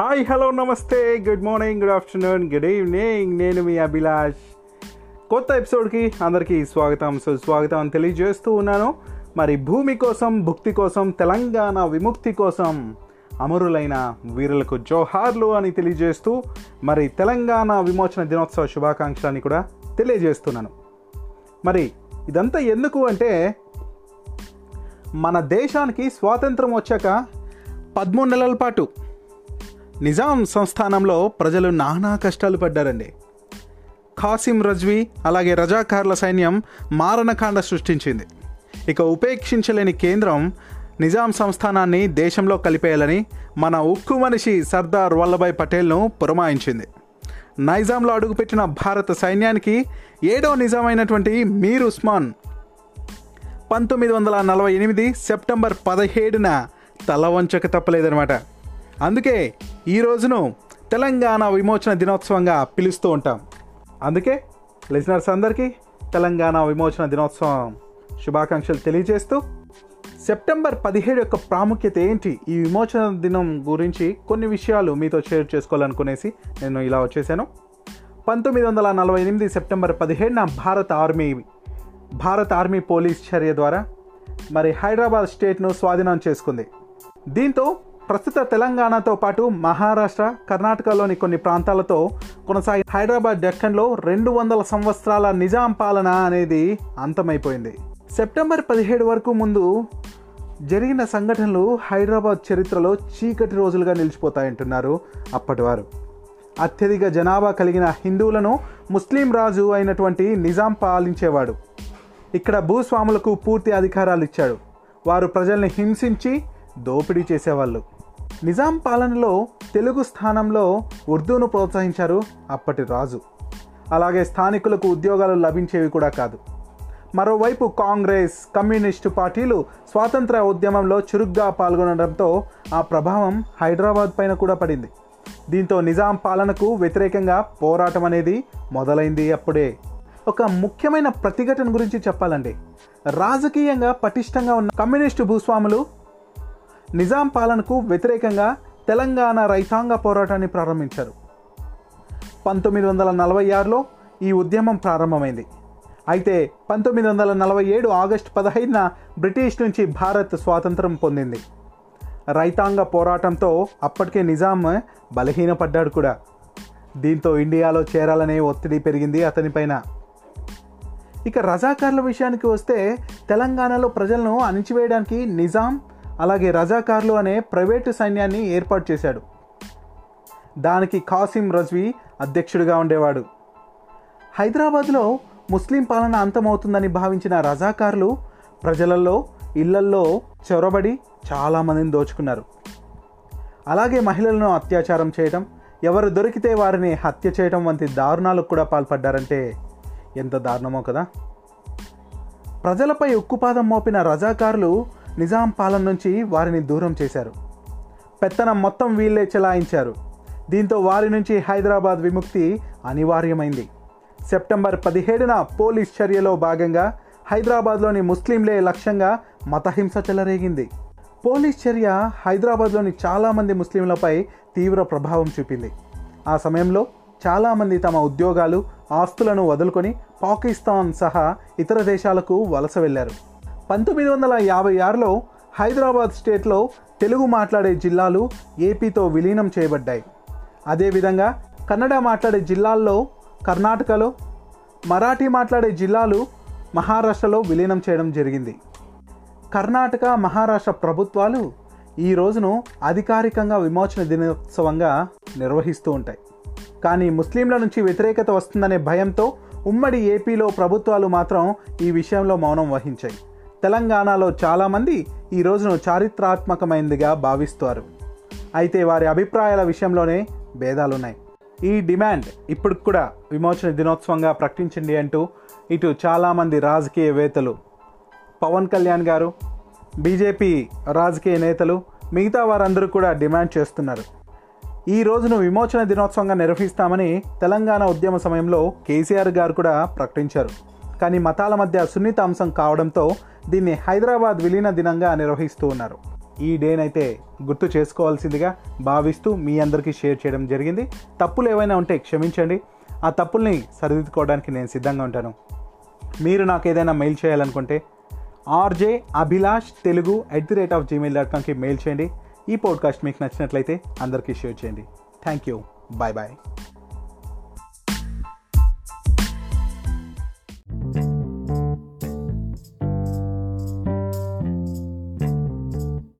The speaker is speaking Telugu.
హాయ్ హలో నమస్తే. Good morning good afternoon good evening నేను మీ అభిలాష్. కొత్త ఎపిసోడ్కి అందరికీ స్వాగతం. సుస్వాగతం అని తెలియజేస్తూ ఉన్నాను. మరి భూమి కోసం భుక్తి కోసం తెలంగాణ విముక్తి కోసం అమరులైన వీరులకు జోహార్లు అని తెలియజేస్తూ మరి తెలంగాణ విమోచన దినోత్సవ శుభాకాంక్షలని కూడా తెలియజేస్తున్నాను. మరి ఇదంతా ఎందుకు అంటే మన దేశానికి స్వాతంత్రం వచ్చాక పదమూడు నెలల పాటు నిజాం సంస్థానంలో ప్రజలు నానా కష్టాలు పడ్డారండి. ఖాసిం రజ్వీ అలాగే రజాకార్ల సైన్యం మారణకాండ సృష్టించింది. ఇక ఉపేక్షించలేని కేంద్రం నిజాం సంస్థానాన్ని దేశంలో కలిపేయాలని మన ఉక్కు మనిషి సర్దార్ వల్లభాయ్ పటేల్ను పురమాయించింది. నైజాంలో అడుగుపెట్టిన భారత సైన్యానికి ఏడో నిజామైనటువంటి మీర్ ఉస్మాన్ పంతొమ్మిది వందల నలభై ఎనిమిది సెప్టెంబర్ పదిహేడున తల వంచక తప్పలేదనమాట అందుకే ఈ రోజును తెలంగాణ విమోచన దినోత్సవంగా పిలుస్తూ ఉంటాం. అందుకే లిజనర్స్ అందరికీ తెలంగాణ విమోచన దినోత్సవం శుభాకాంక్షలు తెలియజేస్తూ సెప్టెంబర్ పదిహేడు యొక్క ప్రాముఖ్యత ఏంటి? ఈ విమోచన దినం గురించి కొన్ని విషయాలు మీతో షేర్ చేసుకోవాలనుకునేసి నేను ఇలా వచ్చేసాను. పంతొమ్మిది వందల నలభై ఎనిమిది సెప్టెంబర్ పదిహేడున భారత ఆర్మీ భారత ఆర్మీ పోలీస్ చర్య ద్వారా మరి హైదరాబాద్ స్టేట్ను స్వాధీనం చేసుకుంది. దీంతో ప్రస్తుత తెలంగాణతో పాటు మహారాష్ట్ర కర్ణాటకలోని కొన్ని ప్రాంతాలతో కొనసాగి హైదరాబాద్ డెక్కన్లో రెండు వందల సంవత్సరాల నిజాం పాలన అనేది అంతమైపోయింది. సెప్టెంబర్ పదిహేడు వరకు ముందు జరిగిన సంఘటనలు హైదరాబాద్ చరిత్రలో చీకటి రోజులుగా నిలిచిపోతాయంటున్నారు అప్పటివారు అత్యధిక జనాభా కలిగిన హిందువులను ముస్లిం రాజు అయినటువంటి నిజాం పాలించేవాడు. ఇక్కడ భూస్వాములకు పూర్తి అధికారాలు ఇచ్చాడు. వారు ప్రజల్ని హింసించి దోపిడీ చేసేవాళ్ళు. నిజాం పాలనలో తెలుగు స్థానంలో ఉర్దూను ప్రోత్సహించారు అప్పటి రాజు. అలాగే స్థానికులకు ఉద్యోగాలు లభించేవి కూడా కాదు. మరోవైపు కాంగ్రెస్ కమ్యూనిస్టు పార్టీలు స్వాతంత్ర ఉద్యమంలో చురుగ్గా పాల్గొనడంతో ఆ ప్రభావం హైదరాబాద్ పైన కూడా పడింది. దీంతో నిజాం పాలనకు వ్యతిరేకంగా పోరాటం అనేది మొదలైంది అప్పుడే. ఒక ముఖ్యమైన ప్రతిఘటన గురించి చెప్పాలండి రాజకీయంగా పటిష్టంగా ఉన్న కమ్యూనిస్టు భూస్వాములు నిజాం పాలనకు వ్యతిరేకంగా తెలంగాణ రైతాంగ పోరాటాన్ని ప్రారంభించారు. పంతొమ్మిది వందల నలభై ఆరులో ఈ ఉద్యమం ప్రారంభమైంది. అయితే పంతొమ్మిది వందల నలభై ఏడు ఆగస్టు పదహైదున బ్రిటిష్ నుంచి భారత్ స్వాతంత్రం పొందింది. రైతాంగ పోరాటంతో అప్పటికే నిజాం బలహీనపడ్డాడు కూడా. దీంతో ఇండియాలో చేరాలనే ఒత్తిడి పెరిగింది అతనిపైన ఇక రజాకార్ల విషయానికి వస్తే తెలంగాణలో ప్రజలను అణిచివేయడానికి నిజాం అలాగే రజాకార్లు అనే ప్రైవేటు సైన్యాన్ని ఏర్పాటు చేశాడు. దానికి కాసిం రజ్వీ అధ్యక్షుడిగా ఉండేవాడు. హైదరాబాద్లో ముస్లిం పాలన అంతమవుతుందని భావించిన రజాకార్లు ప్రజలలో ఇళ్ళల్లో చొరబడి చాలామందిని దోచుకున్నారు. అలాగే మహిళలను అత్యాచారం చేయడం ఎవరు దొరికితే వారిని హత్య చేయడం వంటి దారుణాలకు కూడా పాల్పడ్డారంటే ఎంత దారుణమో కదా. ప్రజలపై ఉక్కుపాదం మోపిన రజాకారులు నిజాం పాలన నుంచి వారిని దూరం చేశారు. పెత్తనం మొత్తం వీళ్ళే చెలాయించారు. దీంతో వారి నుంచి హైదరాబాద్ విముక్తి అనివార్యమైంది. సెప్టెంబర్ పదిహేడున పోలీస్ చర్యలో భాగంగా హైదరాబాద్లోని ముస్లింలే లక్ష్యంగా మతహింస చెలరేగింది. పోలీస్ చర్య హైదరాబాద్లోని చాలామంది ముస్లింలపై తీవ్ర ప్రభావం చూపింది. ఆ సమయంలో చాలామంది తమ ఉద్యోగాలు ఆస్తులను వదులుకొని పాకిస్తాన్ సహా ఇతర దేశాలకు వలస వెళ్ళారు. పంతొమ్మిది వందల యాభై ఆరులో హైదరాబాద్ స్టేట్లో తెలుగు మాట్లాడే జిల్లాలు ఏపీతో విలీనం చేయబడ్డాయి. అదేవిధంగా కన్నడ మాట్లాడే జిల్లాల్లో కర్ణాటకలో మరాఠీ మాట్లాడే జిల్లాలు మహారాష్ట్రలో విలీనం చేయడం జరిగింది. కర్ణాటక మహారాష్ట్ర ప్రభుత్వాలు ఈ రోజును అధికారికంగా విమోచన దినోత్సవంగా నిర్వహిస్తూ ఉంటాయి. కానీ ముస్లింల నుంచి వ్యతిరేకత వస్తుందనే భయంతో ఉమ్మడి ఏపీలో ప్రభుత్వాలు మాత్రం ఈ విషయంలో మౌనం వహించాయి. తెలంగాణలో చాలామంది ఈ రోజును చారిత్రాత్మకమైనదిగా భావిస్తారు. అయితే వారి అభిప్రాయాల విషయంలోనే భేదాలున్నాయి. ఈ డిమాండ్ ఇప్పుడు కూడా విమోచన దినోత్సవంగా ప్రకటించండి అంటూ ఇటు చాలామంది రాజకీయవేత్తలు పవన్ కళ్యాణ్ గారు బీజేపీ రాజకీయ నేతలు మిగతా వారందరూ కూడా డిమాండ్ చేస్తున్నారు. ఈ రోజును విమోచన దినోత్సవంగా నిర్వహిస్తామని తెలంగాణ ఉద్యమ సమయంలో కేసీఆర్ గారు కూడా ప్రకటించారు. కానీ మతాల మధ్య సున్నిత అంశం కావడంతో దీన్ని హైదరాబాద్ విలీన దినంగా నిర్వహిస్తూ ఉన్నారు. ఈ డేనైతే గుర్తు చేసుకోవాల్సిందిగా భావిస్తూ మీ అందరికీ షేర్ చేయడం జరిగింది. తప్పులు ఏవైనా ఉంటే క్షమించండి. ఆ తప్పుల్ని సరిదిద్దుకోవడానికి నేను సిద్ధంగా ఉంటాను. మీరు నాకు ఏదైనా మెయిల్ చేయాలనుకుంటే RJ Abhilash Telugu at the rate of Gmail dot కామ్కి mail చేయండి. ఈ పాడ్కాస్ట్ మీకు నచ్చినట్లయితే అందరికీ షేర్ చేయండి. Thank you bye bye